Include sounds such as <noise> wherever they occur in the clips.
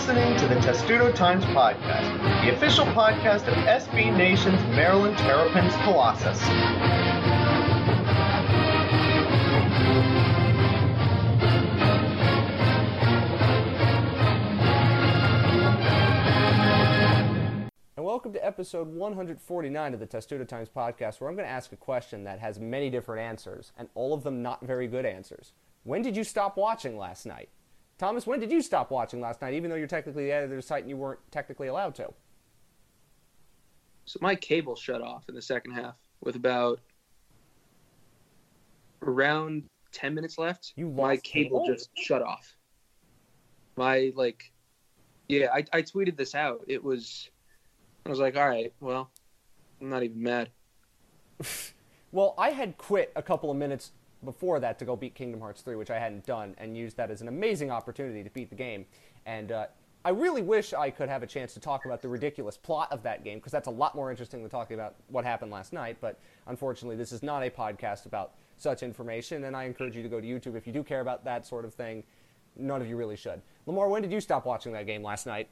listening to the Testudo Times Podcast, the official podcast of SB Nation's Maryland Terrapins Colossus. And welcome to episode 149 of the Testudo Times podcast, where I'm going to ask a question that has many different answers, and all of them not very good answers. When did you stop watching last night? Thomas, when did you stop watching last night, even though you're technically the editor of the site and you weren't technically allowed to? So my cable shut off in the second half with about around 10 minutes left. You my cable cable? just shut off. My like yeah, I, I tweeted this out. It was I was like, all right, well, I'm not even mad. <laughs> Well, I had quit a couple of minutes before that to go beat Kingdom Hearts 3, which I hadn't done, and used that as an amazing opportunity to beat the game. And uh, I really wish I could have a chance to talk about the ridiculous plot of that game, because that's a lot more interesting than talking about what happened last night. But unfortunately, this is not a podcast about such information, and I encourage you to go to YouTube if you do care about that sort of thing. None of you really should. Lamar, when did you stop watching that game last night?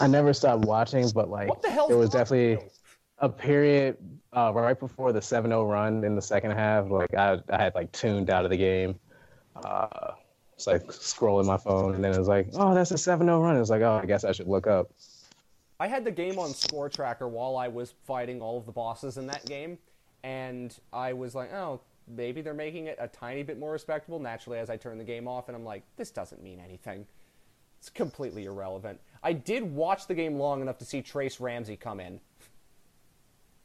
I never stopped watching, but like What the hell's there was definitely you? A period uh, right before the 7-0 run in the second half. Like I, I had like tuned out of the game. Uh, it's like scrolling my phone, and then it was like, oh, that's a 7-0 run. It was like, oh, I guess I should look up. I had the game on score tracker while I was fighting all of the bosses in that game, and I was like, oh, maybe they're making it a tiny bit more respectable. Naturally, as I turn the game off, and I'm like, this doesn't mean anything. It's completely irrelevant. I did watch the game long enough to see Trace Ramsey come in.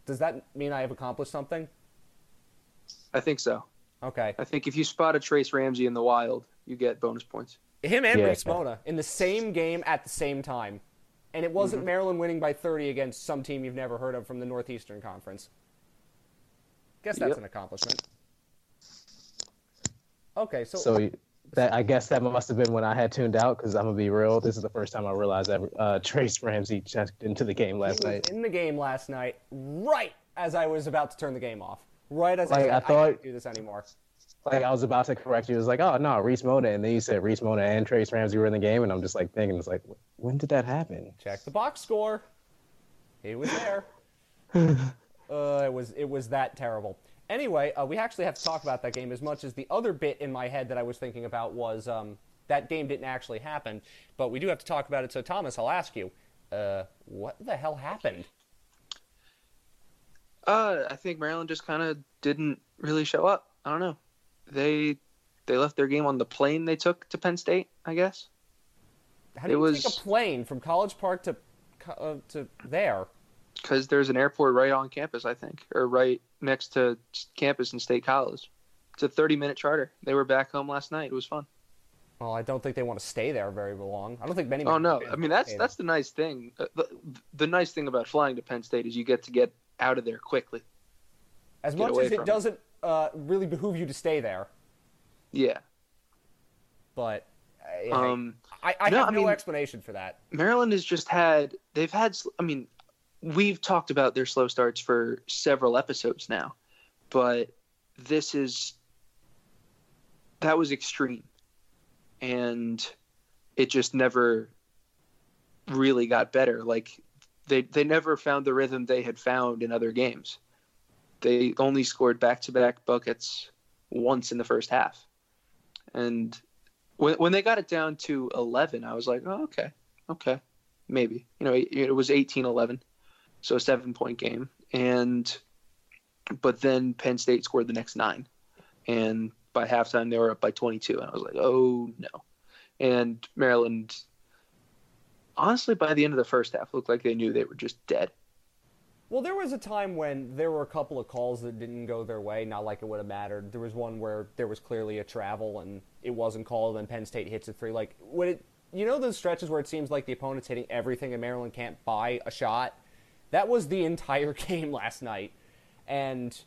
Does that mean I have accomplished something? I think so. Okay. I think if you spot a Trace Ramsey in the wild, you get bonus points. Him and Yeah. Reese Mona in the same game at the same time. And it wasn't mm-hmm. Maryland winning by 30 against some team you've never heard of from the Northeastern Conference. Guess that's Yep. an accomplishment. Okay, so, So that I guess that must have been when I had tuned out because I'm gonna be real. This is the first time I realized that uh, Trace Ramsey checked into the game last was night. in the game last night, right as I was about to turn the game off. Right as I Like, I I, thought- can't do this anymore. Like I was about to correct you. It was like, oh no, Reese Mona, and then you said Reese Mona and Trace Ramsey were in the game, and I'm just like thinking, it's like, when did that happen? Check the box score. He was there. <laughs> uh, it was it was that terrible. Anyway, uh, we actually have to talk about that game as much as the other bit in my head that I was thinking about was um, that game didn't actually happen, but we do have to talk about it. So Thomas, I'll ask you, uh, what the hell happened? Uh, I think Maryland just kind of didn't really show up. I don't know. They they left their game on the plane they took to Penn State, I guess. How do It you was- take a plane from College Park to uh, to there? Because there's an airport right on campus, I think, or right next to campus in State College. It's a 30 minute charter. They were back home last night. It was fun. Well, I don't think they want to stay there very long. I don't think many. Oh no, I mean that's that's the nice thing. Uh, The, the nice thing about flying to Penn State is you get to get out of there quickly. as get much as it doesn't uh, really behoove you to stay there, Yeah. but uh, Um, I, I no, have I no mean- explanation for that. Maryland has just had they've had I mean we've talked about their slow starts for several episodes now but this is that was extreme. And it just never really got better. Like they they never found the rhythm they had found in other games. They only scored back-to-back buckets once in the first half. And when, when they got it down to 11 i was like oh okay okay maybe. You know it, it was 18-11 so a seven point game and but then penn state scored the next nine and by halftime they were up by 22 and i was like oh no and maryland honestly by the end of the first half looked like they knew they were just dead Well, there was a time when there were a couple of calls that didn't go their way, not like it would have mattered. There was one where there was clearly a travel and it wasn't called, and Penn State hits a three. Like, when it, you know, those stretches where it seems like the opponent's hitting everything and Maryland can't buy a shot? That was the entire <laughs> game last night. And,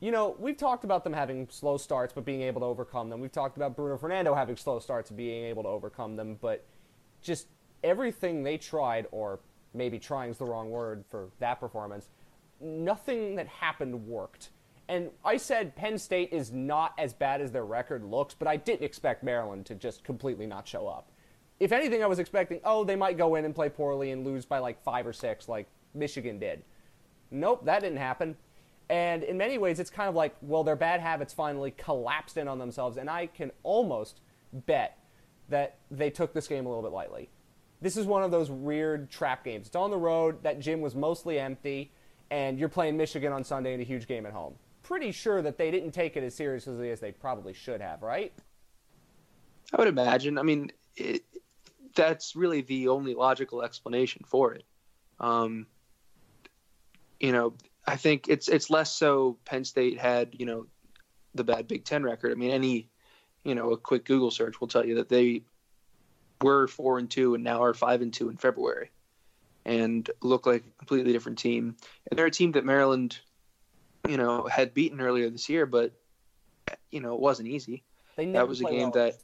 you know, we've talked about them having slow starts but being able to overcome them. We've talked about Bruno Fernando having slow starts and being able to overcome them, but just everything they tried, or maybe trying is the wrong word for that performance, nothing that happened worked. And I said Penn State is not as bad as their record looks, but I didn't expect Maryland to just completely not show up. if anything, I was expecting, oh, they might go in and play poorly and lose by like five or six, like Michigan did. Nope, that didn't happen. And in many ways, it's kind of like, well, their bad habits finally collapsed in on themselves, and I can almost bet that they took this game a little bit lightly. This is one of those weird trap games. It's on the road, that gym was mostly empty, and you're playing Michigan on Sunday in a huge game at home. Pretty sure that they didn't take it as seriously as they probably should have, right? I would imagine. I mean, it, that's really the only logical explanation for it. Um, you know, I think it's it's less so Penn State had you know the bad Big Ten record. I mean, any you know a quick Google search will tell you that they were four and two and now are five and two in February, and look like a completely different team. And they're a team that Maryland, you know, had beaten earlier this year, but you know it wasn't easy. that was a game well that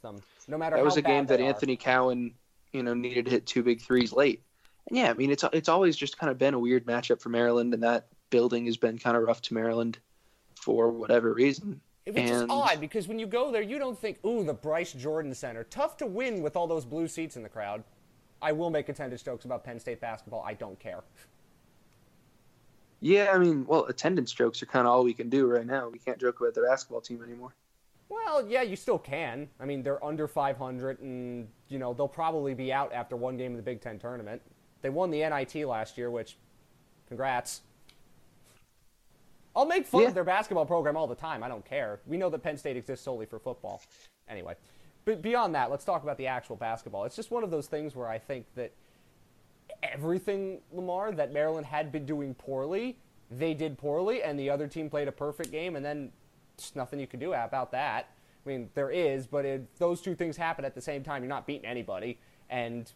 no matter that was a game that Anthony Cowan, you know, needed to hit two big threes late. Yeah, I mean it's it's always just kind of been a weird matchup for Maryland, and that building has been kind of rough to Maryland for whatever reason. Which and... is odd because when you go there, you don't think, "Ooh, the Bryce Jordan Center, tough to win with all those blue seats in the crowd." I will make attendance jokes about Penn State basketball. I don't care. Yeah, I mean, well, attendance jokes are kind of all we can do right now. We can't joke about the basketball team anymore. Well, yeah, you still can. I mean, they're under 500, and you know they'll probably be out after one game of the Big Ten tournament. They won the NIT last year, which, congrats. I'll make fun yeah. of their basketball program all the time. I don't care. We know that Penn State exists solely for football. Anyway, but beyond that, let's talk about the actual basketball. It's just one of those things where I think that everything, Lamar, that Maryland had been doing poorly, they did poorly, and the other team played a perfect game, and then there's nothing you can do about that. I mean, there is, but if those two things happen at the same time, you're not beating anybody. And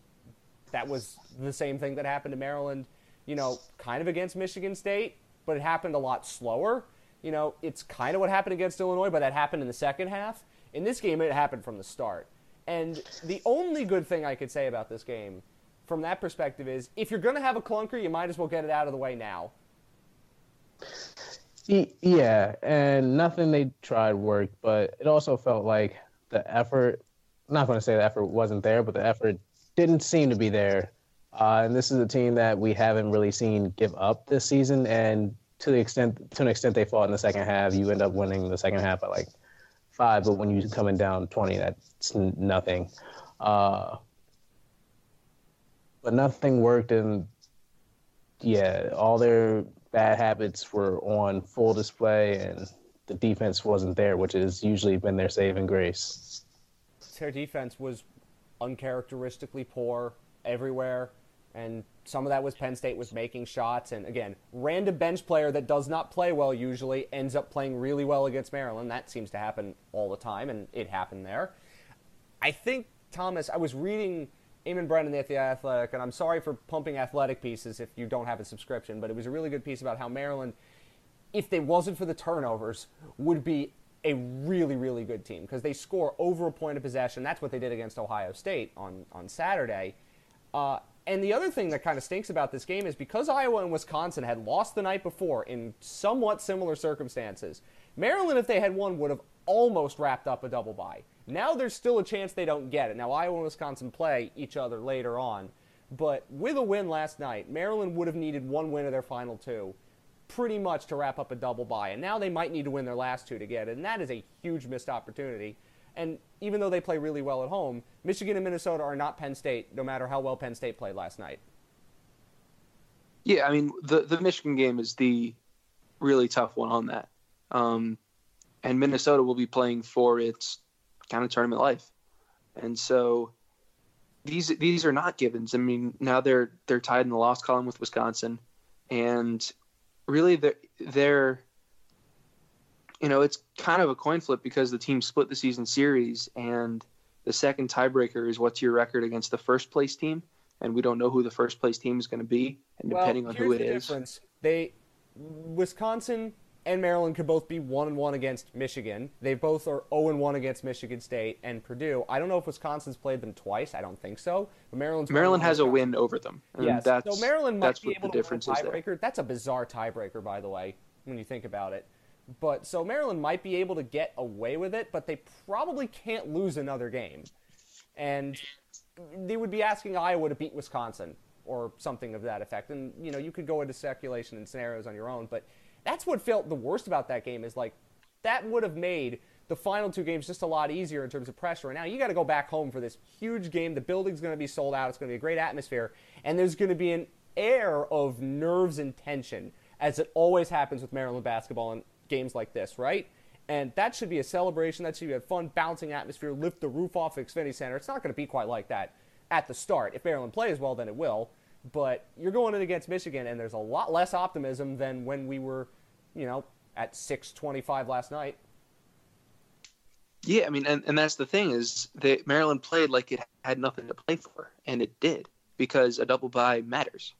that was the same thing that happened to Maryland, you know, kind of against Michigan State but it happened a lot slower. You know, it's kind of what happened against Illinois, but that happened in the second half. In this game, it happened from the start. And the only good thing I could say about this game from that perspective is if you're going to have a clunker, you might as well get it out of the way now. Yeah, and nothing they tried worked, but it also felt like the effort, I'm not going to say the effort wasn't there, but the effort didn't seem to be there uh, and this is a team that we haven't really seen give up this season. And to the extent, to an extent, they fought in the second half. You end up winning the second half by like five, but when you come in down twenty, that's nothing. Uh, but nothing worked, and yeah, all their bad habits were on full display, and the defense wasn't there, which has usually been their saving grace. Their defense was uncharacteristically poor everywhere and some of that was Penn State was making shots. And again, random bench player that does not play well usually ends up playing really well against Maryland. That seems to happen all the time, and it happened there. I think Thomas. I was reading Eamonn Brennan at the Athletic, and I'm sorry for pumping athletic pieces if you don't have a subscription, but it was a really good piece about how Maryland, if they wasn't for the turnovers, would be a really, really good team because they score over a point of possession. That's what they did against Ohio State on on Saturday. Uh, and the other thing that kind of stinks about this game is because Iowa and Wisconsin had lost the night before in somewhat similar circumstances, Maryland, if they had won, would have almost wrapped up a double bye. Now there's still a chance they don't get it. Now, Iowa and Wisconsin play each other later on, but with a win last night, Maryland would have needed one win of their final two pretty much to wrap up a double bye. And now they might need to win their last two to get it, and that is a huge missed opportunity. And even though they play really well at home, Michigan and Minnesota are not Penn State, no matter how well Penn State played last night. Yeah, I mean the the Michigan game is the really tough one on that, um, and Minnesota will be playing for its kind of tournament life, and so these these are not givens. I mean now they're they're tied in the loss column with Wisconsin, and really they're they're you know, it's kind of a coin flip because the team split the season series, and the second tiebreaker is what's your record against the first place team, and we don't know who the first place team is going to be, and well, depending on who it the is, difference. they Wisconsin and Maryland could both be one and one against Michigan. They both are zero oh and one against Michigan State and Purdue. I don't know if Wisconsin's played them twice. I don't think so. But Maryland's Maryland has a win over them. Yes. That's, so Maryland might be able to win a tiebreaker. That's a bizarre tiebreaker, by the way, when you think about it. But so Maryland might be able to get away with it, but they probably can't lose another game. And they would be asking Iowa to beat Wisconsin or something of that effect. And you know, you could go into speculation and scenarios on your own, but that's what felt the worst about that game is like that would have made the final two games just a lot easier in terms of pressure. And now you got to go back home for this huge game. The building's going to be sold out. It's going to be a great atmosphere, and there's going to be an air of nerves and tension as it always happens with Maryland basketball in games like this, right? And that should be a celebration. That should be a fun, bouncing atmosphere. Lift the roof off of Xfinity Center. It's not going to be quite like that at the start. If Maryland plays well, then it will. But you're going in against Michigan, and there's a lot less optimism than when we were, you know, at 6:25 last night. Yeah, I mean, and, and that's the thing is that Maryland played like it had nothing to play for, and it did because a double bye matters.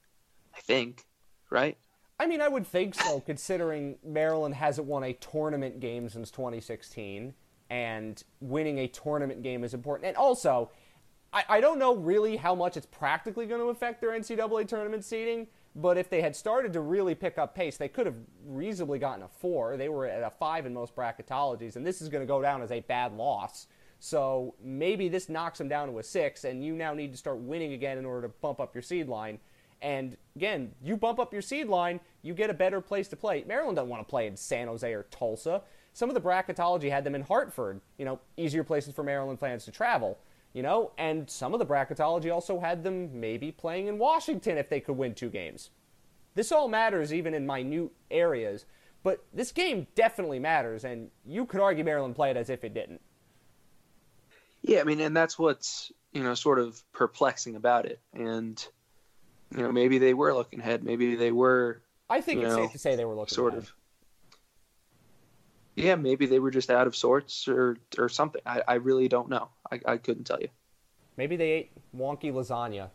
I think, right? I mean, I would think so, considering Maryland hasn't won a tournament game since 2016, and winning a tournament game is important. And also, I, I don't know really how much it's practically going to affect their NCAA tournament seeding, but if they had started to really pick up pace, they could have reasonably gotten a four. They were at a five in most bracketologies, and this is going to go down as a bad loss. So maybe this knocks them down to a six, and you now need to start winning again in order to bump up your seed line. And again, you bump up your seed line, you get a better place to play. Maryland doesn't want to play in San Jose or Tulsa. Some of the bracketology had them in Hartford, you know, easier places for Maryland fans to travel, you know, and some of the bracketology also had them maybe playing in Washington if they could win two games. This all matters even in minute areas, but this game definitely matters, and you could argue Maryland played as if it didn't. Yeah, I mean, and that's what's you know sort of perplexing about it, and you know maybe they were looking ahead, maybe they were. I think it's know, safe to say they were looking sort ahead. of. Yeah, maybe they were just out of sorts or or something. I, I really don't know. I, I couldn't tell you. Maybe they ate wonky lasagna.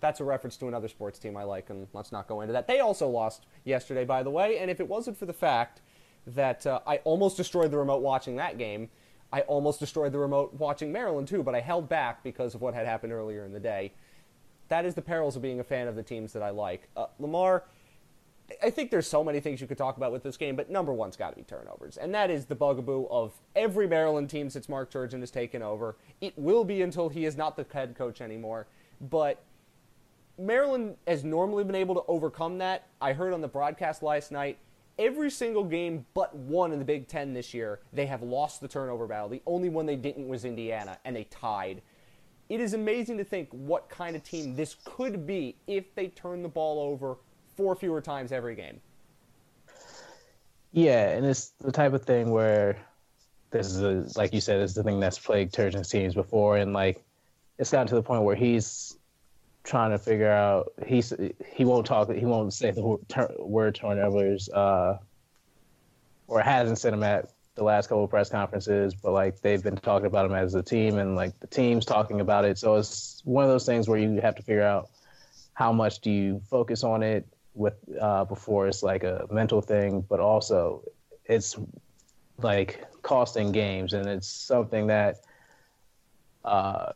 That's a reference to another sports team I like, and let's not go into that. They also lost yesterday, by the way, and if it wasn't for the fact that uh, I almost destroyed the remote watching that game, I almost destroyed the remote watching Maryland too, but I held back because of what had happened earlier in the day. That is the perils of being a fan of the teams that I like. Uh, Lamar, I think there's so many things you could talk about with this game, but number one's got to be turnovers. And that is the bugaboo of every Maryland team since Mark Turgeon has taken over. It will be until he is not the head coach anymore. But Maryland has normally been able to overcome that. I heard on the broadcast last night, every single game but one in the Big Ten this year, they have lost the turnover battle. The only one they didn't was Indiana, and they tied. It is amazing to think what kind of team this could be if they turn the ball over four fewer times every game. Yeah, and it's the type of thing where this is a, like you said, it's the thing that's plagued Turgeon's teams before, and like it's gotten to the point where he's trying to figure out he's he won't talk he won't say the word turnovers uh, or hasn't said them at the last couple of press conferences, but like they've been talking about him as a team, and like the team's talking about it. So it's one of those things where you have to figure out how much do you focus on it with uh, before it's like a mental thing, but also it's like costing games, and it's something that uh,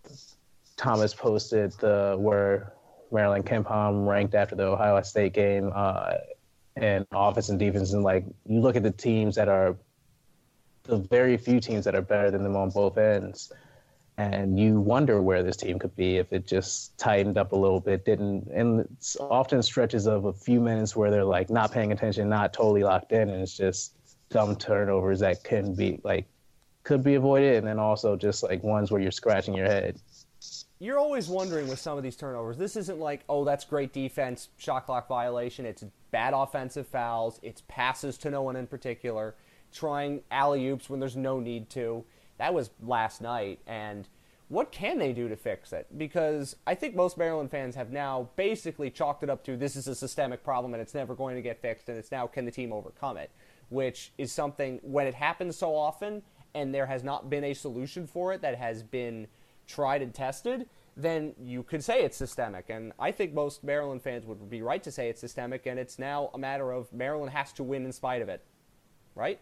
Thomas posted the where Maryland KenPom ranked after the Ohio State game uh, and offense and defense, and like you look at the teams that are the very few teams that are better than them on both ends. And you wonder where this team could be if it just tightened up a little bit, didn't, and it's often stretches of a few minutes where they're like not paying attention, not totally locked in, and it's just dumb turnovers that can be like could be avoided, and then also just like ones where you're scratching your head. You're always wondering with some of these turnovers. This isn't like, oh, that's great defense, shot clock violation. It's bad offensive fouls. It's passes to no one in particular trying alley oops when there's no need to. That was last night. And what can they do to fix it? Because I think most Maryland fans have now basically chalked it up to this is a systemic problem and it's never going to get fixed, and it's now can the team overcome it? Which is something, when it happens so often and there has not been a solution for it that has been tried and tested, then you could say it's systemic. And I think most Maryland fans would be right to say it's systemic, and it's now a matter of Maryland has to win in spite of it. Right?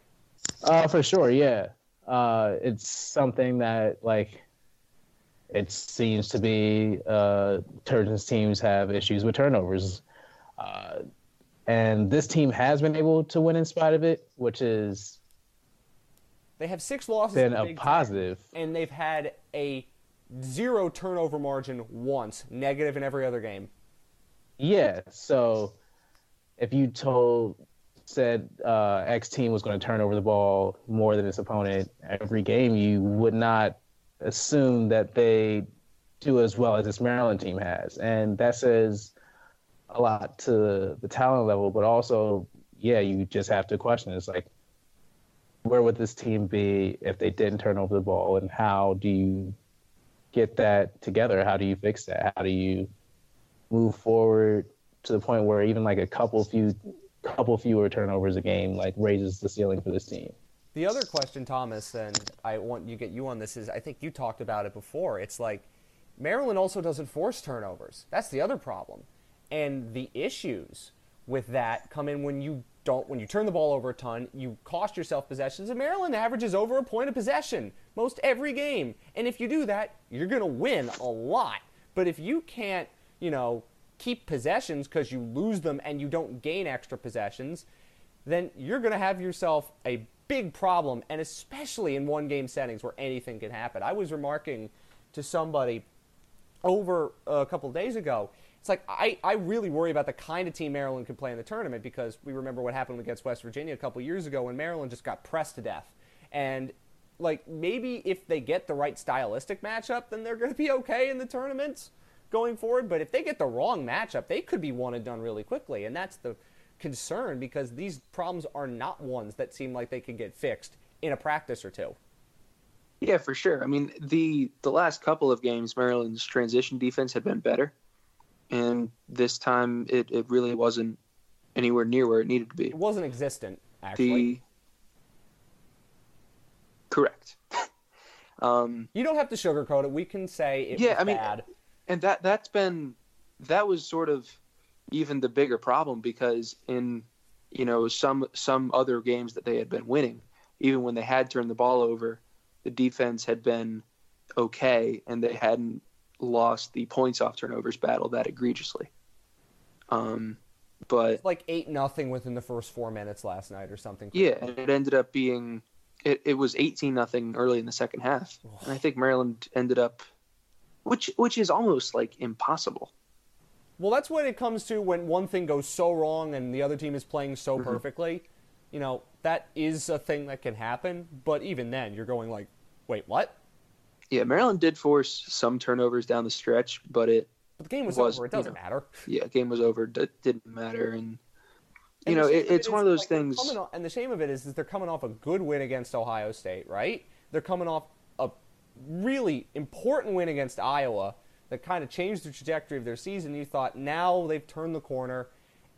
Uh, for sure, yeah. Uh, it's something that like it seems to be uh, Turgeon's teams have issues with turnovers, uh, and this team has been able to win in spite of it, which is they have six losses. been a positive. and they've had a zero turnover margin once, negative in every other game. Yeah. So if you told said uh, X team was going to turn over the ball more than its opponent every game, you would not assume that they do as well as this Maryland team has, and that says a lot to the talent level. But also, yeah, you just have to question: it's like, where would this team be if they didn't turn over the ball, and how do you get that together? How do you fix that? How do you move forward to the point where even like a couple few couple fewer turnovers a game like raises the ceiling for this team. The other question, Thomas, and I want you get you on this is I think you talked about it before. It's like Maryland also doesn't force turnovers. That's the other problem. And the issues with that come in when you don't when you turn the ball over a ton, you cost yourself possessions. And Maryland averages over a point of possession most every game. And if you do that, you're going to win a lot. But if you can't, you know, keep possessions because you lose them and you don't gain extra possessions, then you're going to have yourself a big problem, and especially in one game settings where anything can happen. I was remarking to somebody over uh, a couple days ago. It's like I, I really worry about the kind of team Maryland can play in the tournament because we remember what happened against West Virginia a couple years ago when Maryland just got pressed to death. And like maybe if they get the right stylistic matchup, then they're going to be okay in the tournaments going forward. But if they get the wrong matchup, they could be one and done really quickly. And that's the concern because these problems are not ones that seem like they can get fixed in a practice or two. Yeah, for sure. I mean, the the last couple of games, Maryland's transition defense had been better, and this time it, it really wasn't anywhere near where it needed to be. It wasn't existent, actually. The correct. <laughs> um, you don't have to sugarcoat it. We can say it yeah, I mean, bad and that that's been that was sort of even the bigger problem because in you know some some other games that they had been winning even when they had turned the ball over the defense had been okay and they hadn't lost the points off turnovers battle that egregiously. Um but like eight nothing within the first four minutes last night or something. Yeah and it ended up being it, it was 18 nothing early in the second half. And i think maryland ended up which which is almost like impossible. Well, that's what it comes to when one thing goes so wrong and the other team is playing so mm-hmm. perfectly. You know, that is a thing that can happen, but even then you're going like, "Wait, what?" Yeah, Maryland did force some turnovers down the stretch, but it but the game was, was over. It doesn't know, matter. Yeah, game was over. It didn't matter and you and know, it, it's one of those like things. Off, and the shame of it is that they're coming off a good win against Ohio State, right? They're coming off really important win against Iowa that kind of changed the trajectory of their season. You thought now they've turned the corner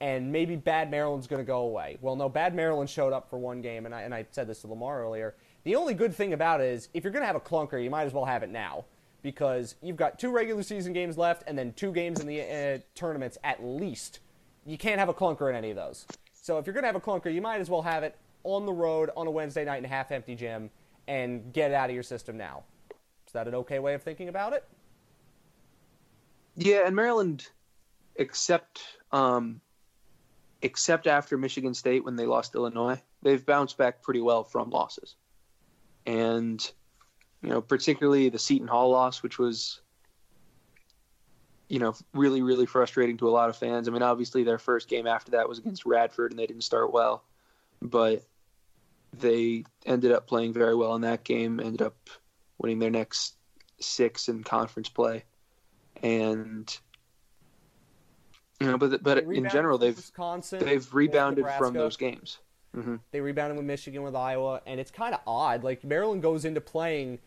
and maybe bad Maryland's going to go away. Well, no, bad Maryland showed up for one game, and I, and I said this to Lamar earlier. The only good thing about it is if you're going to have a clunker, you might as well have it now because you've got two regular season games left and then two games in the uh, tournaments at least. You can't have a clunker in any of those. So if you're going to have a clunker, you might as well have it on the road on a Wednesday night in a half empty gym and get it out of your system now that an okay way of thinking about it? Yeah, and Maryland, except um, except after Michigan State when they lost Illinois, they've bounced back pretty well from losses, and you know particularly the Seton Hall loss, which was you know really really frustrating to a lot of fans. I mean, obviously their first game after that was against Radford, and they didn't start well, but they ended up playing very well in that game. Ended up winning their next six in conference play, and you know, but but in general, they've Wisconsin, they've rebounded from those games. Mm-hmm. They rebounded with Michigan, with Iowa, and it's kind of odd. Like Maryland goes into playing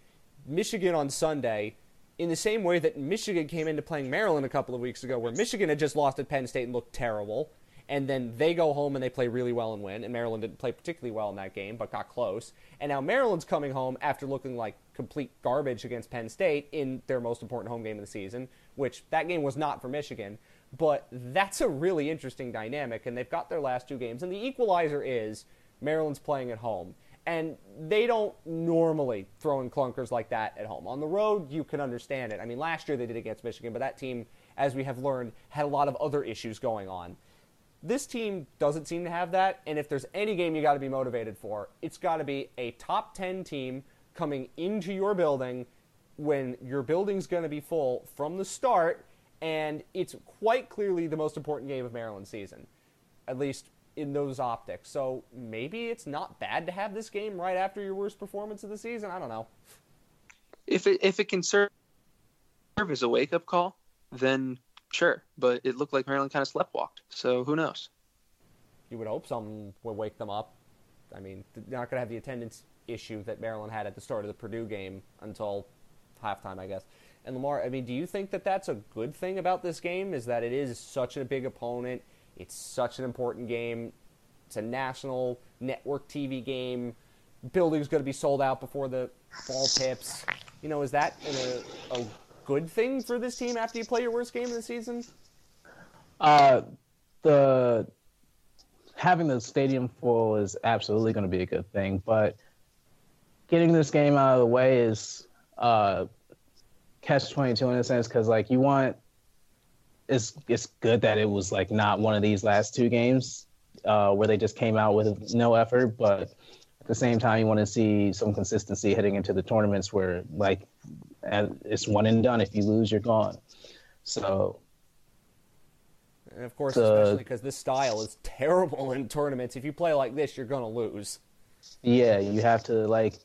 Michigan on Sunday in the same way that Michigan came into playing Maryland a couple of weeks ago, where Michigan had just lost at Penn State and looked terrible and then they go home and they play really well and win. And Maryland didn't play particularly well in that game, but got close. And now Maryland's coming home after looking like complete garbage against Penn State in their most important home game of the season, which that game was not for Michigan. But that's a really interesting dynamic, and they've got their last two games. And the equalizer is Maryland's playing at home. And they don't normally throw in clunkers like that at home. On the road, you can understand it. I mean, last year they did against Michigan, but that team, as we have learned, had a lot of other issues going on. This team doesn't seem to have that, and if there's any game you got to be motivated for, it's got to be a top 10 team coming into your building when your building's going to be full from the start, and it's quite clearly the most important game of Maryland's season, at least in those optics. So maybe it's not bad to have this game right after your worst performance of the season. I don't know. If it if it can serve as a wake up call, then sure. But it looked like Maryland kind of sleptwalked. So who knows? You would hope something would wake them up. I mean, they're not going to have the attendance issue that Maryland had at the start of the Purdue game until halftime, I guess. And Lamar, I mean, do you think that that's a good thing about this game? Is that it is such a big opponent? It's such an important game. It's a national network TV game. Building's going to be sold out before the ball tips. You know, is that a, a good thing for this team after you play your worst game of the season? Uh, the having the stadium full is absolutely going to be a good thing, but getting this game out of the way is uh, catch twenty two in a sense because like you want it's it's good that it was like not one of these last two games uh, where they just came out with no effort, but at the same time you want to see some consistency heading into the tournaments where like it's one and done. If you lose, you're gone. So. And of course, especially because this style is terrible in tournaments. If you play like this, you're going to lose. Yeah, you have to like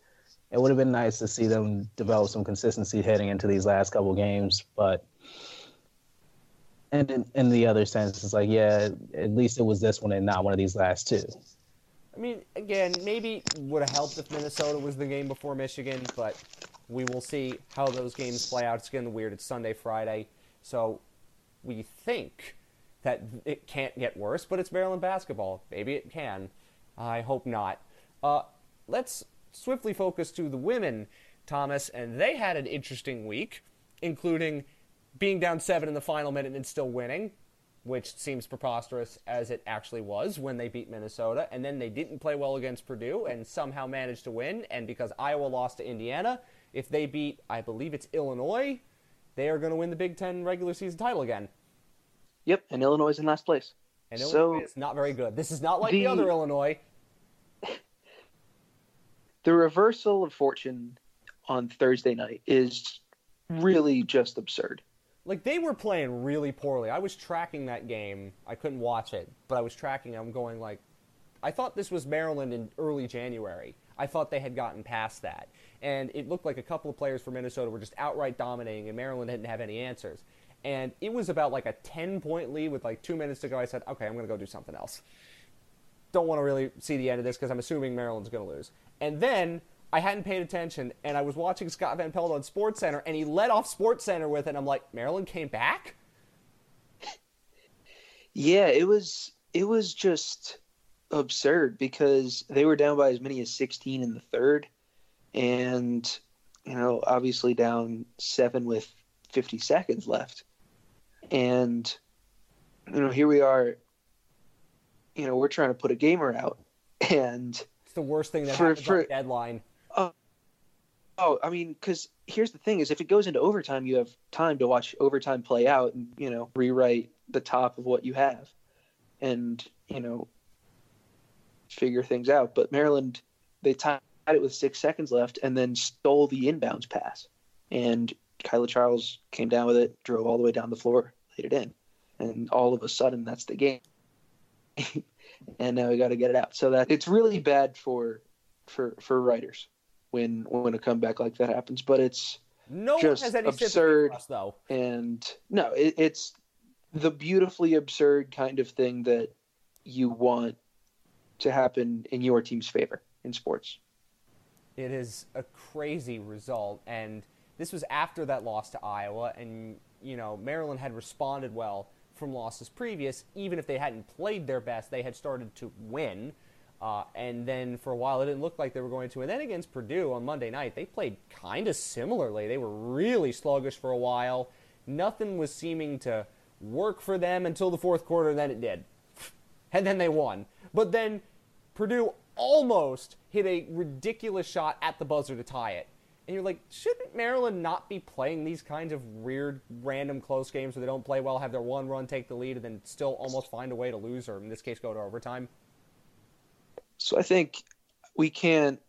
it would have been nice to see them develop some consistency heading into these last couple games. But and in, in the other sense, it's like, yeah, at least it was this one and not one of these last two. I mean, again, maybe would have helped if Minnesota was the game before Michigan, but we will see how those games play out. It's getting weird. It's Sunday, Friday, so we think that it can't get worse, but it's Maryland basketball. Maybe it can. I hope not. Uh, let's swiftly focus to the women, Thomas, and they had an interesting week, including being down seven in the final minute and still winning, which seems preposterous as it actually was when they beat Minnesota. And then they didn't play well against Purdue and somehow managed to win. And because Iowa lost to Indiana, if they beat, I believe it's Illinois, they are going to win the Big Ten regular season title again. Yep, and Illinois is in last place. And Illinois so, is not very good. This is not like the, the other Illinois <laughs> the reversal of fortune on Thursday night is really just absurd. Like they were playing really poorly. I was tracking that game. I couldn't watch it, but I was tracking. I'm going like, I thought this was Maryland in early January. I thought they had gotten past that, and it looked like a couple of players from Minnesota were just outright dominating, and Maryland didn't have any answers. And it was about like a 10 point lead with like two minutes to go. I said, okay, I'm going to go do something else. Don't want to really see the end of this because I'm assuming Maryland's going to lose. And then I hadn't paid attention, and I was watching Scott Van Pelt on Sports Center, and he led off Sports Center with it. And I'm like, Maryland came back. Yeah, it was it was just absurd because they were down by as many as 16 in the third, and you know, obviously down seven with 50 seconds left, and you know, here we are. You know, we're trying to put a gamer out, and it's the worst thing that for, happens for, on deadline. Oh, oh, I mean, because here's the thing: is if it goes into overtime, you have time to watch overtime play out and you know rewrite the top of what you have, and you know figure things out. But Maryland, they tied it with six seconds left and then stole the inbounds pass, and Kaila Charles came down with it, drove all the way down the floor, laid it in, and all of a sudden that's the game. <laughs> and now we got to get it out. So that it's really bad for for for writers when when a comeback like that happens. But it's no just one has any absurd, us, though. And no, it, it's the beautifully absurd kind of thing that you want to happen in your team's favor in sports. It is a crazy result, and this was after that loss to Iowa, and you know Maryland had responded well from losses previous, even if they hadn't played their best, they had started to win. Uh, and then for a while, it didn't look like they were going to. And then against Purdue on Monday night, they played kind of similarly. They were really sluggish for a while. Nothing was seeming to work for them until the fourth quarter, and then it did. <laughs> and then they won. But then Purdue almost hit a ridiculous shot at the buzzer to tie it and you're like, shouldn't Maryland not be playing these kinds of weird, random close games where they don't play well, have their one run, take the lead, and then still almost find a way to lose, or in this case, go to overtime? So I think we can't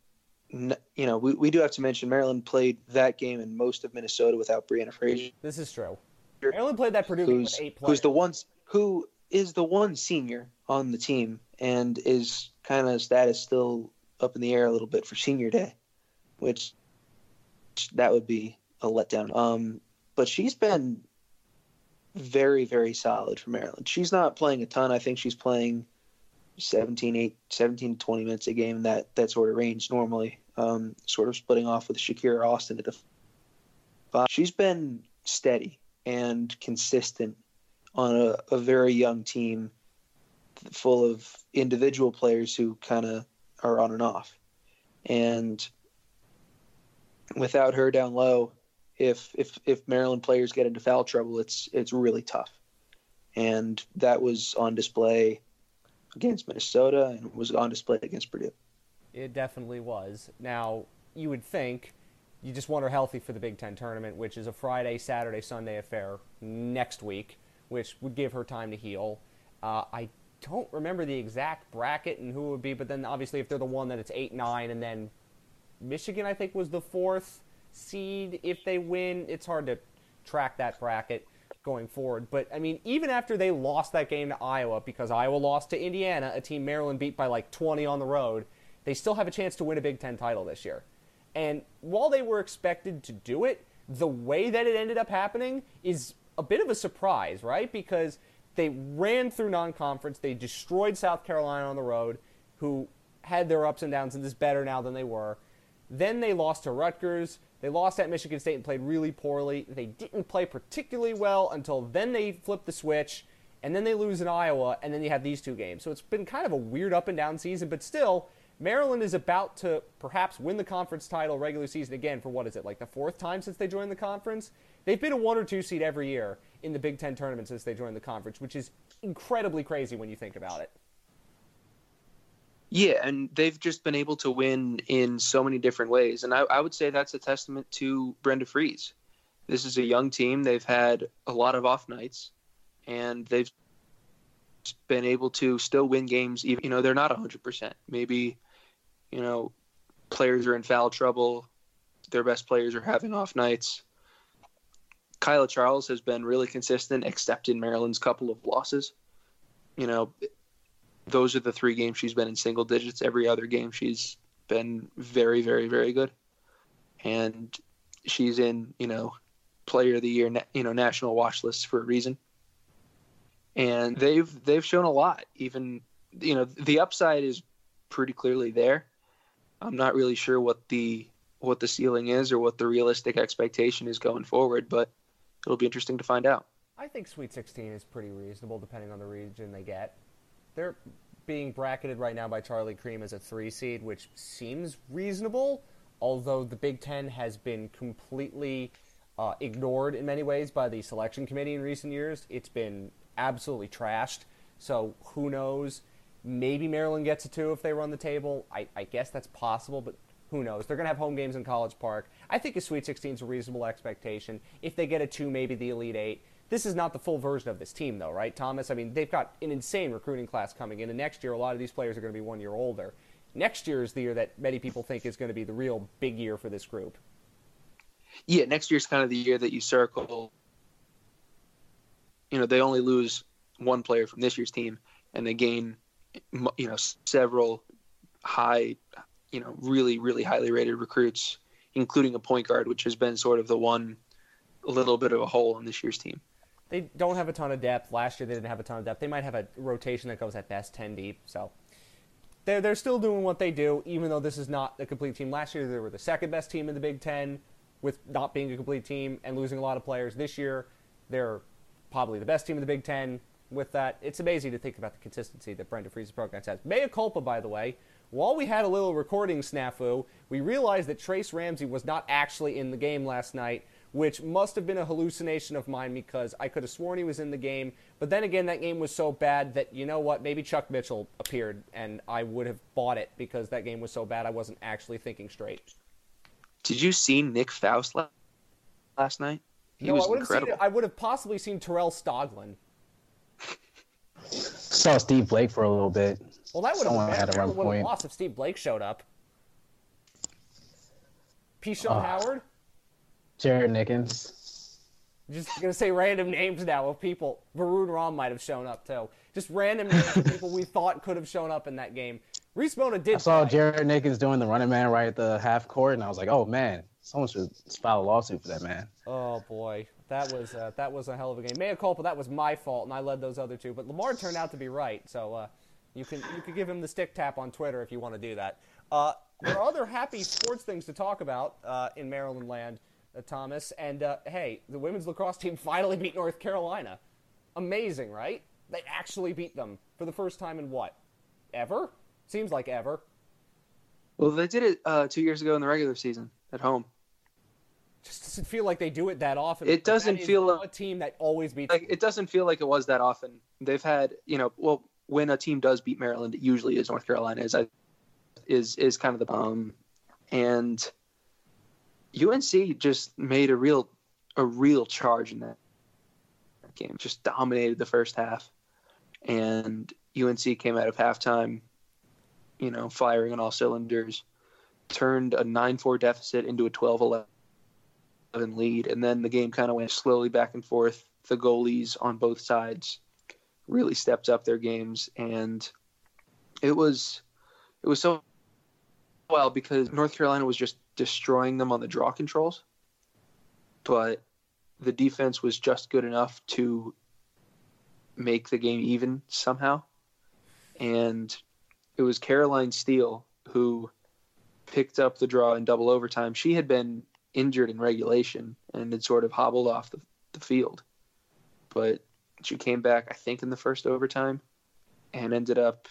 you know, we, we do have to mention Maryland played that game in most of Minnesota without Brianna Fraser, This is true. Maryland played that Purdue game with eight players. who's the ones who is the one senior on the team and is kind of status still up in the air a little bit for senior day, which that would be a letdown. Um, but she's been very very solid for Maryland. She's not playing a ton. I think she's playing 17, 8, 17 to 20 minutes a game that that sort of range normally. Um, sort of splitting off with Shakira Austin at the five. She's been steady and consistent on a, a very young team full of individual players who kind of are on and off. And without her down low, if if if Maryland players get into foul trouble, it's it's really tough. And that was on display against Minnesota and was on display against Purdue. It definitely was. Now, you would think you just want her healthy for the Big Ten tournament, which is a Friday, Saturday, Sunday affair next week, which would give her time to heal. Uh, I don't remember the exact bracket and who it would be, but then obviously if they're the one, then it's 8 9, and then Michigan, I think, was the fourth seed. If they win, it's hard to track that bracket going forward. But, I mean, even after they lost that game to Iowa, because Iowa lost to Indiana, a team Maryland beat by like 20 on the road, they still have a chance to win a Big Ten title this year. And while they were expected to do it, the way that it ended up happening is a bit of a surprise, right? Because they ran through non conference, they destroyed South Carolina on the road, who had their ups and downs and is better now than they were. Then they lost to Rutgers. They lost at Michigan State and played really poorly. They didn't play particularly well until then they flipped the switch, and then they lose in Iowa, and then you have these two games. So it's been kind of a weird up and down season, but still, Maryland is about to perhaps win the conference title regular season again for what is it, like the fourth time since they joined the conference? They've been a one or two seed every year in the Big Ten tournament since they joined the conference, which is incredibly crazy when you think about it. Yeah, and they've just been able to win in so many different ways. And I, I would say that's a testament to Brenda Frese. This is a young team. They've had a lot of off nights, and they've been able to still win games. Even you know they're not 100%. Maybe you know players are in foul trouble. Their best players are having off nights. Kaila Charles has been really consistent, except in Maryland's couple of losses. You know, those are the three games she's been in single digits. Every other game she's been very, very, very good, and she's in you know player of the year, you know national watch lists for a reason. And they've they've shown a lot. Even you know the upside is pretty clearly there. I'm not really sure what the what the ceiling is or what the realistic expectation is going forward, but it'll be interesting to find out. I think Sweet 16 is pretty reasonable depending on the region they get. They're being bracketed right now by Charlie Creme as a three seed, which seems reasonable, although the Big Ten has been completely uh, ignored in many ways by the selection committee in recent years. It's been absolutely trashed. So who knows? Maybe Maryland gets a two if they run the table. I, I guess that's possible, but who knows? They're going to have home games in College Park. I think a Sweet 16 is a reasonable expectation. If they get a two, maybe the Elite Eight. This is not the full version of this team, though, right, Thomas? I mean, they've got an insane recruiting class coming in, and next year, a lot of these players are going to be one year older. Next year is the year that many people think is going to be the real big year for this group. Yeah, next year's kind of the year that you circle. You know, they only lose one player from this year's team, and they gain, you know, several high, you know, really, really highly rated recruits, including a point guard, which has been sort of the one little bit of a hole in this year's team. They don't have a ton of depth. Last year they didn't have a ton of depth. They might have a rotation that goes at best 10 deep. So they're, they're still doing what they do, even though this is not a complete team. Last year they were the second best team in the Big Ten with not being a complete team and losing a lot of players. This year they're probably the best team in the Big Ten with that. It's amazing to think about the consistency that Brenda Frese's program has. Mea culpa, by the way. While we had a little recording snafu, we realized that Trace Ramsey was not actually in the game last night which must have been a hallucination of mine because I could have sworn he was in the game. But then again, that game was so bad that, you know what, maybe Chuck Mitchell appeared and I would have bought it because that game was so bad I wasn't actually thinking straight. Did you see Nick Faust last night? He no, was I would incredible. Have seen, I would have possibly seen Terrell Stoglin. Saw Steve Blake for a little bit. Well, that would Someone have had been to run would have point. lost if Steve Blake showed up. Pe'Shon Ah. Howard. Jared Nickens. Just gonna say random names now of people. Varun Ram might have shown up too. Just random names of people we thought could have shown up in that game. Reese Mona did. I saw play. Jared Nickens doing the running man right at the half court, and I was like, oh man, someone should file a lawsuit for that man. Oh boy, that was uh, that was a hell of a game. Mea culpa, that was my fault, and I led those other two. But Lamar turned out to be right, so uh, you can you can give him the stick tap on Twitter if you want to do that. Uh, there are other happy sports things to talk about uh, in Maryland land, Thomas. And uh, hey, the women's lacrosse team <laughs> finally beat North Carolina. Amazing, right? They actually beat them for the first time in what? Ever? Seems like ever. Well, they did it uh, two years ago in the regular season at home. Just doesn't feel like they do it that often. It doesn't feel a team that always beats. Like it doesn't feel like it was that often. They've had, you know, well, when a team does beat Maryland, it usually is North Carolina. Is is is kind of the um, and UNC just made a real a real charge in that game. Just dominated the first half, and UNC came out of halftime, you know, firing on all cylinders, turned a 9-4 deficit into a 12-11 lead, and then the game kind of went slowly back and forth. The goalies on both sides really stepped up their games, and it was it was so well because North Carolina was just destroying them on the draw controls, but the defense was just good enough to make the game even somehow. And it was Caroline Steele who picked up the draw in double overtime. She had been injured in regulation and had sort of hobbled off the, the field. But she came back, I think, in the first overtime and ended up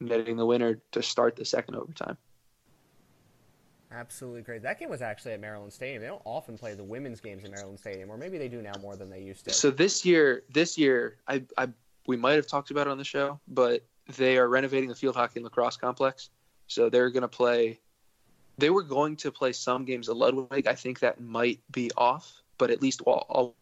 netting the winner to start the second overtime. Absolutely great. That game was actually at Maryland Stadium. They don't often play the women's games at Maryland Stadium, or maybe they do now more than they used to. So this year, this year, I, I we might have talked about it on the show, but they are renovating the field hockey and lacrosse complex. So they're going to play. They were going to play some games at Ludwig. I think that might be off, but at least all, all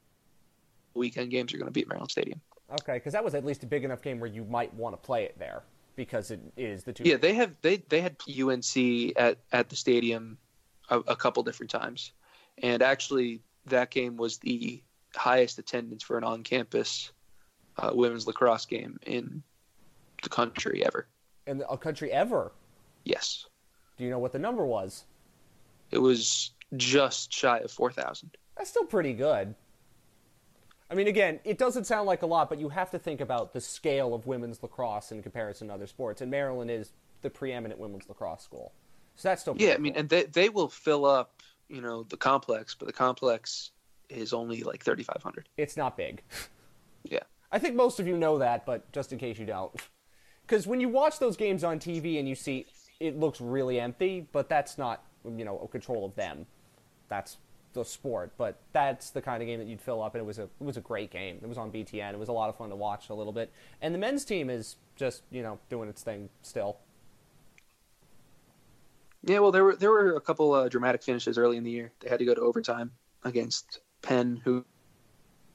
weekend games are going to be at Maryland Stadium. okay, because that was at least a big enough game where you might want to play it there because it is the two. Yeah, they have they they had UNC at at the stadium a, a couple different times, and actually that game was the highest attendance for an on-campus uh, women's lacrosse game in the country ever. in the, country ever. Yes, Do you know what the number was? it was just shy of four thousand. That's still pretty good. I mean, again, it doesn't sound like a lot, but you have to think about the scale of women's lacrosse in comparison to other sports. And Maryland is the preeminent women's lacrosse school, so that's still Yeah, I mean, and they they will fill up you know the complex, but the complex is only like thirty five hundred. it's not big. <laughs> Yeah. I think most of you know that, but just in case you don't. <laughs> Because when you watch those games on TV and you see it looks really empty, but that's not, you know, a control of them. That's the sport. But that's the kind of game that you'd fill up, and it was a it was a great game. It was on BTN. It was a lot of fun to watch a little bit. And the men's team is just, you know, doing its thing still. Yeah, well, there were there were a couple uh, dramatic finishes early in the year. They had to go to overtime against Penn, who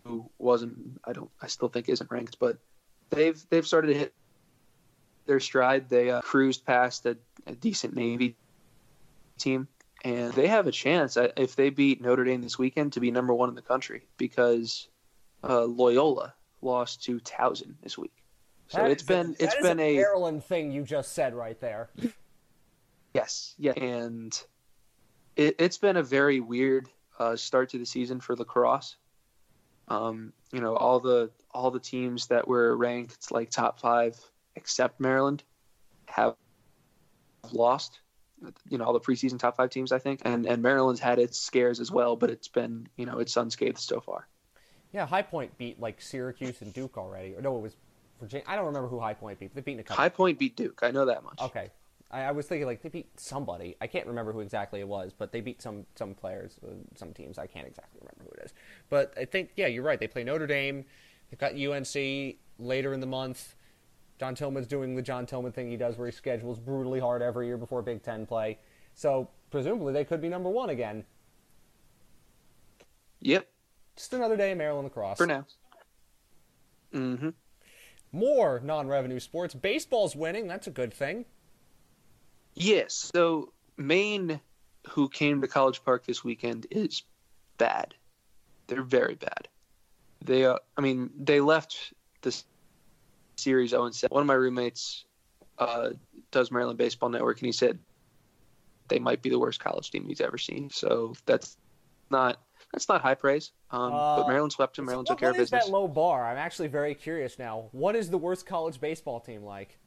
who wasn't. I don't. I still think isn't ranked, but they've they've started to hit their stride. They uh, cruised past a, a decent Navy team, and they have a chance uh, if they beat Notre Dame this weekend to be number one in the country because uh, Loyola lost to Towson this week. So That it's been a, it's been a Maryland thing you just said right there. Yes, yeah, and it, it's been a very weird uh, start to the season for lacrosse. Um, you know, all the all the teams that were ranked like top five, except Maryland, have lost. You know, all the preseason top five teams, I think, and and Maryland's had its scares as well, but it's been you know it's unscathed so far. Yeah, High Point beat like Syracuse and Duke already. Or no, it was Virginia. I don't remember who High Point beat. They've beaten a couple. High Point beat Duke, I know that much. Okay. I, I was thinking like they beat somebody. I can't remember who exactly it was, but they beat some some players, some teams. I can't exactly remember who it is. But I think yeah, you're right. They play Notre Dame. They've got UNC later in the month. John Tillman's doing the John Tillman thing he does, where he schedules brutally hard every year before Big Ten play. So presumably they could be number one again. Yep, Just another day in Maryland lacrosse. for now. Mm-hmm. More non-revenue sports. Baseball's winning. That's a good thing. Yes. So Maine who came to College Park this weekend is bad. They're very bad. They, uh, I mean, they left the series 0 7. One of my roommates uh, does Maryland Baseball Network, and he said they might be the worst college team he's ever seen. So that's not that's not high praise. Um, Uh, but Maryland swept them. Maryland What- took care of business. what is that low bar? I'm actually very curious now. What is the worst college baseball team like?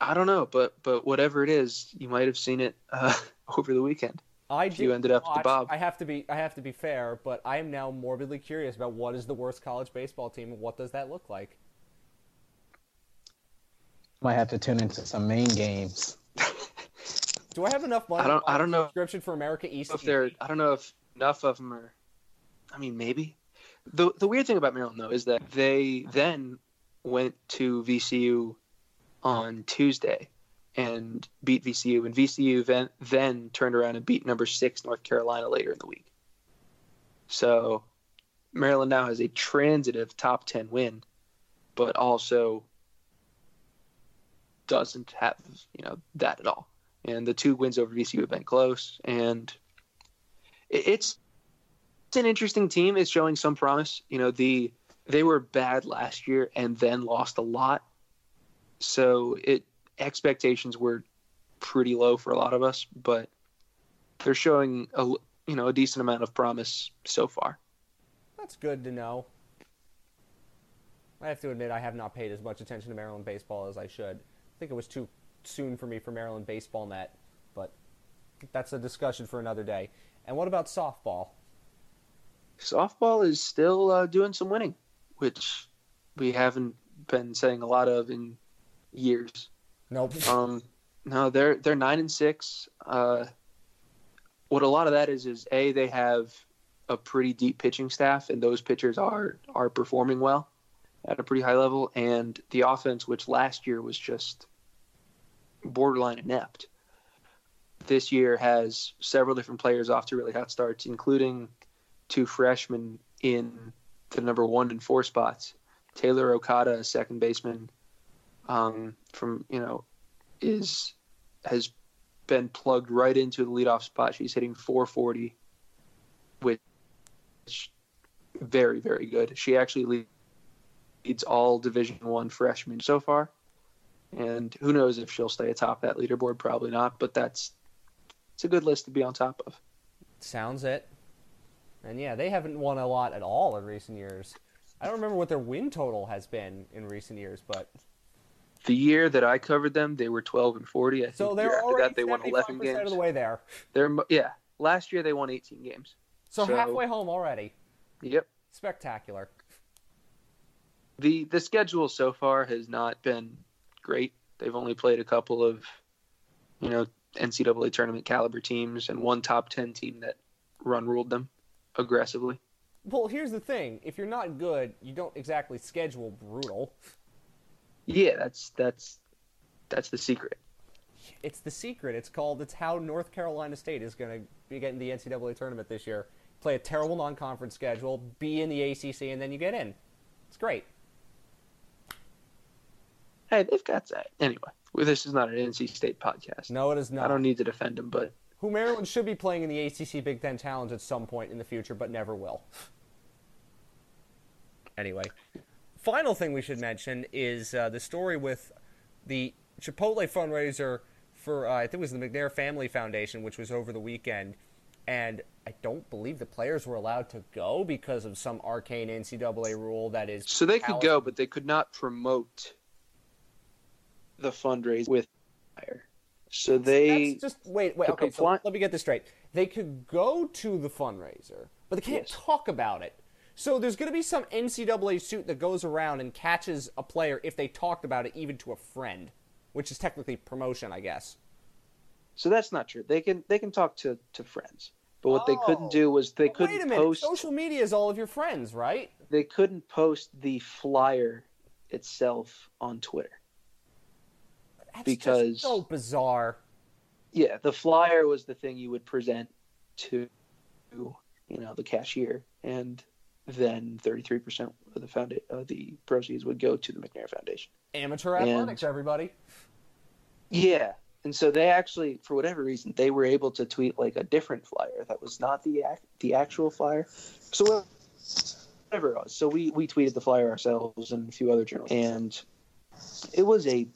I don't know, but but whatever it is, you might have seen it uh, <laughs> over the weekend. I If did you ended up at the watch- Bob. I have to be I have to be fair, but I am now morbidly curious about what is the worst college baseball team and what does that look like? Might have to tune into some Maine games. <laughs> Do I have enough money? I don't- I don't know Subscription for America East. if they're, I don't know if enough of them are. I mean, maybe. The the weird thing about Maryland though is that they then went to VCU on Tuesday and beat VCU, and VCU then then turned around and beat number six North Carolina later in the week. So Maryland now has a transitive top ten win, but also doesn't have you know that at all. And the two wins over VCU have been close, and it's it's an interesting team. It's showing some promise. You know, the they were bad last year and then lost a lot, so it expectations were pretty low for a lot of us. But they're showing a you know a decent amount of promise so far. That's good to know. I have to admit I have not paid as much attention to Maryland baseball as I should. I think it was too soon for me for Maryland baseball net, but that's a discussion for another day. And what about softball? Softball is still uh, doing some winning, which we haven't been saying a lot of in years. Nope. Um, no, they're they're nine and six. Uh, what a lot of that is is a they have a pretty deep pitching staff, and those pitchers are are performing well at a pretty high level. And the offense, which last year was just borderline inept, this year has several different players off to really hot starts, including two freshmen in the number one and four spots. Taylor Okada, a second baseman, um, from you know, is has been plugged right into the leadoff spot. She's hitting 440, which is very very good. She actually leads all Division One freshmen so far, and who knows if she'll stay atop that leaderboard? Probably not, but that's it's a good list to be on top of. Sounds it. And yeah, they haven't won a lot at all in recent years. I don't remember what their win total has been in recent years, but The year that I covered them, they were 12 and 40. I think so they're after already that they won 11 games. of the way there. They're mo- yeah. Last year they won 18 games. So, So- halfway home already. Yep. Spectacular. the the schedule so far has not been great. They've only played a couple of, you know, NCAA tournament caliber teams and one top ten team that run ruled them aggressively. Well, here's the thing: if you're not good, you don't exactly schedule brutal. Yeah, that's that's that's the secret. It's the secret. It's called. It's how North Carolina State is going to be getting the NCAA tournament this year. Play a terrible non-conference schedule, be in the ACC, and then you get in. It's great. Hey, they've got that anyway. Well, this is not an NC State podcast. No, it is not. I don't need to defend them, but Who Maryland should be playing in the ACC Big Ten Challenge at some point in the future, but never will. Anyway, final thing we should mention is uh, the story with the Chipotle fundraiser for uh, I think it was the McNair Family Foundation, which was over the weekend, and I don't believe the players were allowed to go because of some arcane NCAA rule that is. so they could go, but they could not promote the fundraiser with fire. So they That's just wait, wait. Okay, so let me get this straight. They could go to the fundraiser, but they can't Yes. talk about it. So there's going to be some NCAA suit that goes around and catches a player if they talked about it, even to a friend, which is technically promotion, I guess. So that's not true. They can they can talk to, to friends. But what they Oh. couldn't do oh. was they couldn't wait a minute. post Social media is all of your friends, right? they couldn't post the flyer itself on Twitter. That's Because- so bizarre. Yeah, the flyer was the thing you would present to you know the cashier and then 33% of the founda- uh, the proceeds would go to the McNair Foundation. Amateur And- athletics, everybody. Yeah, and so they actually, for whatever reason, they were able to tweet like a different flyer that was not the ac- the actual flyer. So whatever it was, so we we tweeted the flyer ourselves and a few other journalists, and it was a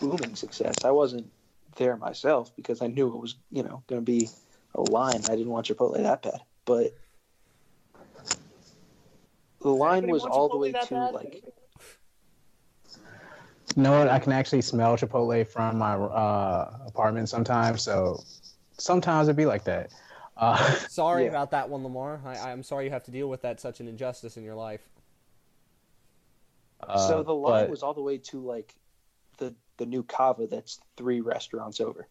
booming success. I wasn't there myself because I knew it was you know going to be a line. I didn't want Chipotle that bad, but the line was all the way to bad? like You know what? I can actually smell Chipotle from my uh, apartment sometimes. So sometimes it'd be like that. Uh, <laughs> Sorry Yeah. about that one, Lamar. I, I'm sorry you have to deal with that such an injustice in your life. uh, so the line but- was all the way to like the the new Cava that's three restaurants over.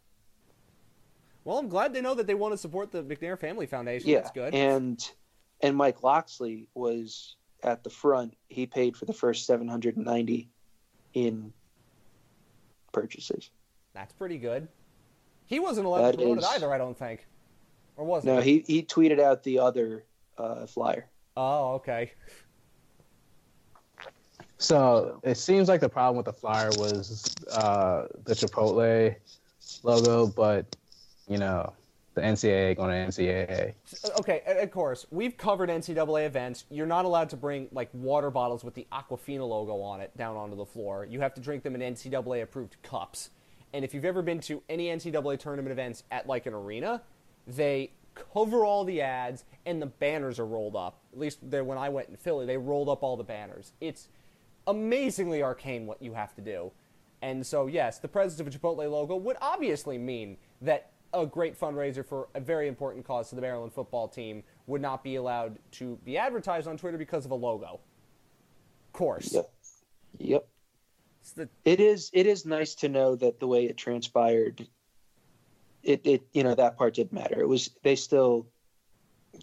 Well, I'm glad they know that they want to support the McNair Family Foundation. Yeah, That's good. and and Mike Locksley was at the front. He paid for the first seven hundred and ninety in purchases. That's pretty good. He wasn't allowed That to promote it is- either, I don't think. Or was No, he? he he tweeted out the other uh, flyer. Oh, okay. So it seems like the problem with the flyer was uh, the Chipotle logo, but you know the NCAA going to NCAA. Okay, of course. We've covered NCAA events. You're not allowed to bring like water bottles with the Aquafina logo on it down onto the floor. You have to drink them in NCAA approved cups. And if you've ever been to any NCAA tournament events at like an arena, they cover all the ads and the banners are rolled up. At least there, when I went in Philly, they rolled up all the banners. It's amazingly arcane what you have to do. And so, yes, the presence of a Chipotle logo would obviously mean that a great fundraiser for a very important cause to the Maryland football team would not be allowed to be advertised on Twitter because of a logo. Of course. Yep. Yep. The- It is it is nice to know that the way it transpired, it it you know that part didn't matter. It was they still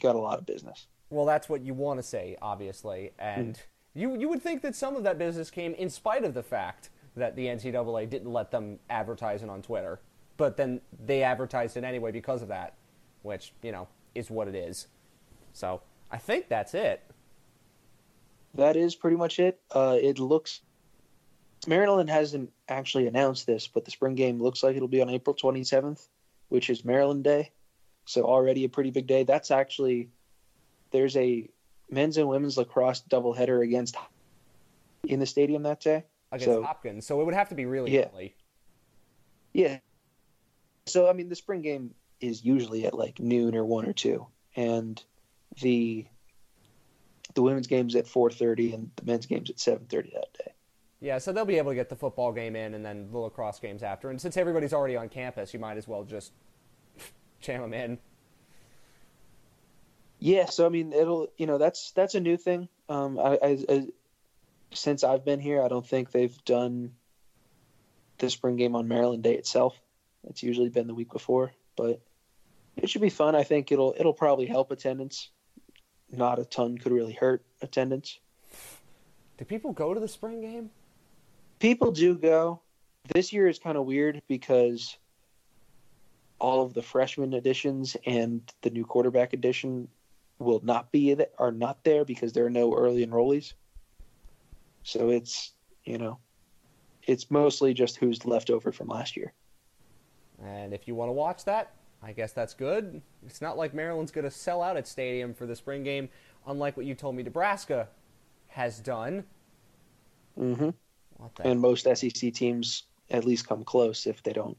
got a lot of business. well, that's what you want to say, obviously. And mm-hmm. you, you would think that some of that business came in spite of the fact that the NCAA didn't let them advertise it on Twitter. But then they advertised it anyway because of that, which, you know, is what it is. So I think that's it. That is pretty much it. Uh, it looks Maryland hasn't actually announced this, but the spring game looks like it'll be on April 27th, which is Maryland Day. So already a pretty big day. That's actually there's a men's and women's lacrosse doubleheader against in the stadium that day. against So- Hopkins, so it would have to be really Yeah. early. Yeah. So I mean, the spring game is usually at like noon or one or two, and the the women's game's at four thirty, and the men's game's at seven thirty that day. Yeah, so they'll be able to get the football game in and then the lacrosse games after. And since everybody's already on campus, you might as well just <laughs> jam them in. Yeah. So I mean, it'll you know that's that's a new thing. Um, I, I, I since I've been here, I don't think they've done the spring game on Maryland Day itself. It's usually been the week before, but it should be fun. I think it'll it'll probably help attendance. Not a ton could really hurt attendance. Do people go to the spring game? people do go. This year is kind of weird because all of the freshman editions and the new quarterback edition will not be th- are not there because there are no early enrollees. So it's you know, it's mostly just who's left over from last year. And if you want to watch that, I guess that's good. It's not like Maryland's going to sell out its stadium for the spring game, unlike what you told me Nebraska has done. hmm What the And most SEC teams at least come close if they don't.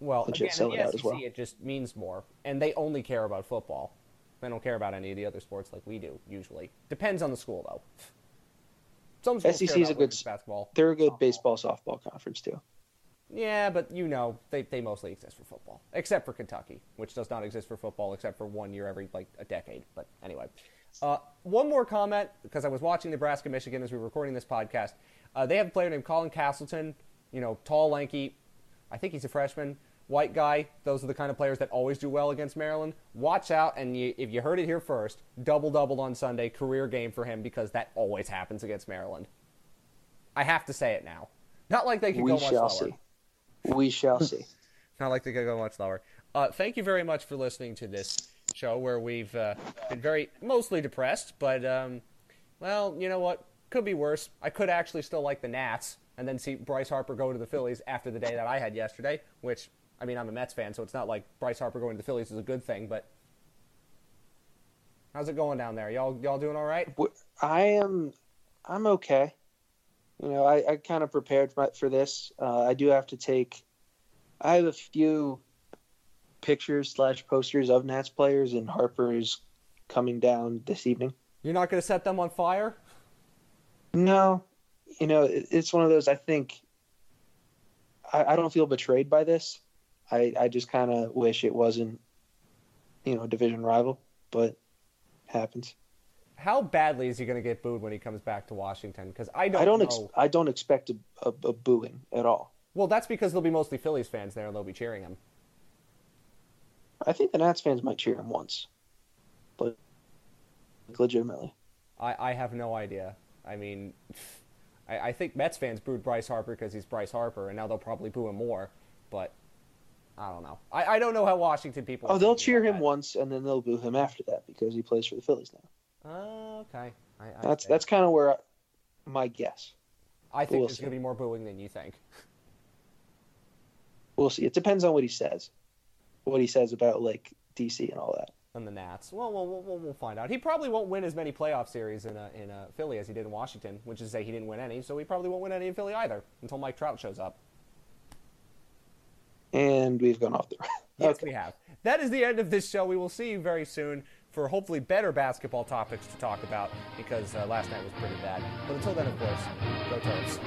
Well, again, sell it the out as SEC, well. it just means more, and they only care about football. They don't care about any of the other sports like we do usually. Depends on the school, though. Some SEC is a good basketball. They're a good baseball softball conference too. Yeah, but you know, they, they mostly exist for football, except for Kentucky, which does not exist for football except for one year every like a decade. But anyway, uh, one more comment because I was watching Nebraska Michigan as we were recording this podcast. Uh, they have a player named Colin Castleton. You know, tall, lanky. I think he's a freshman, white guy. Those are the kind of players that always do well against Maryland. Watch out, and you, if you heard it here first, double double on Sunday, career game for him because that always happens against Maryland. I have to say it now. Not like they could We go much shall lower. see. We shall see. <laughs> Not like they could go much lower. Uh, thank you very much for listening to this show where we've uh, been very mostly depressed, but um, well, you know what? Could be worse. I could actually still like the Nats and then see Bryce Harper go to the Phillies after the day that I had yesterday, which I mean, I'm a Mets fan, so it's not like Bryce Harper going to the Phillies is a good thing. But how's it going down there? Y'all y'all doing all right? I am. I'm okay. You know, I, I kind of prepared for, for this. Uh, I do have to take. I have a few pictures slash posters of Nats players, and Harper is coming down this evening. You're not going to set them on fire? No, you know, it, it's one of those. I think I, I don't feel betrayed by this. I I just kind of wish it wasn't, you know, a division rival, but happens. How badly is he going to get booed when he comes back to Washington? Because I don't. I don't. Know. Ex- I don't expect a, a, a booing at all. Well, that's because there'll be mostly Phillies fans there, and they'll be cheering him. I think the Nats fans might cheer him once, but legitimately. I, I have no idea. I mean, I, I think Mets fans booed Bryce Harper because he's Bryce Harper, and now they'll probably boo him more. But I don't know. I, I don't know how Washington people. Oh, they'll cheer him that. once, and then they'll boo him after that because he plays for the Phillies now. Oh, okay. I, I That's that's kind of where I, my guess. I think we'll there's going to be more booing than you think. We'll see. It depends on what he says, what he says about like DC and all that. And the Nats. Well, we'll, we'll, we'll find out. He probably won't win as many playoff series in a, in a Philly as he did in Washington, which is to say he didn't win any. So he probably won't win any in Philly either until Mike Trout shows up. And we've gone off the. Yes, okay. we have. That is the end of this show. We will see you very soon for hopefully better basketball topics to talk about because uh, last night was pretty bad. But until then, of course, go Terps.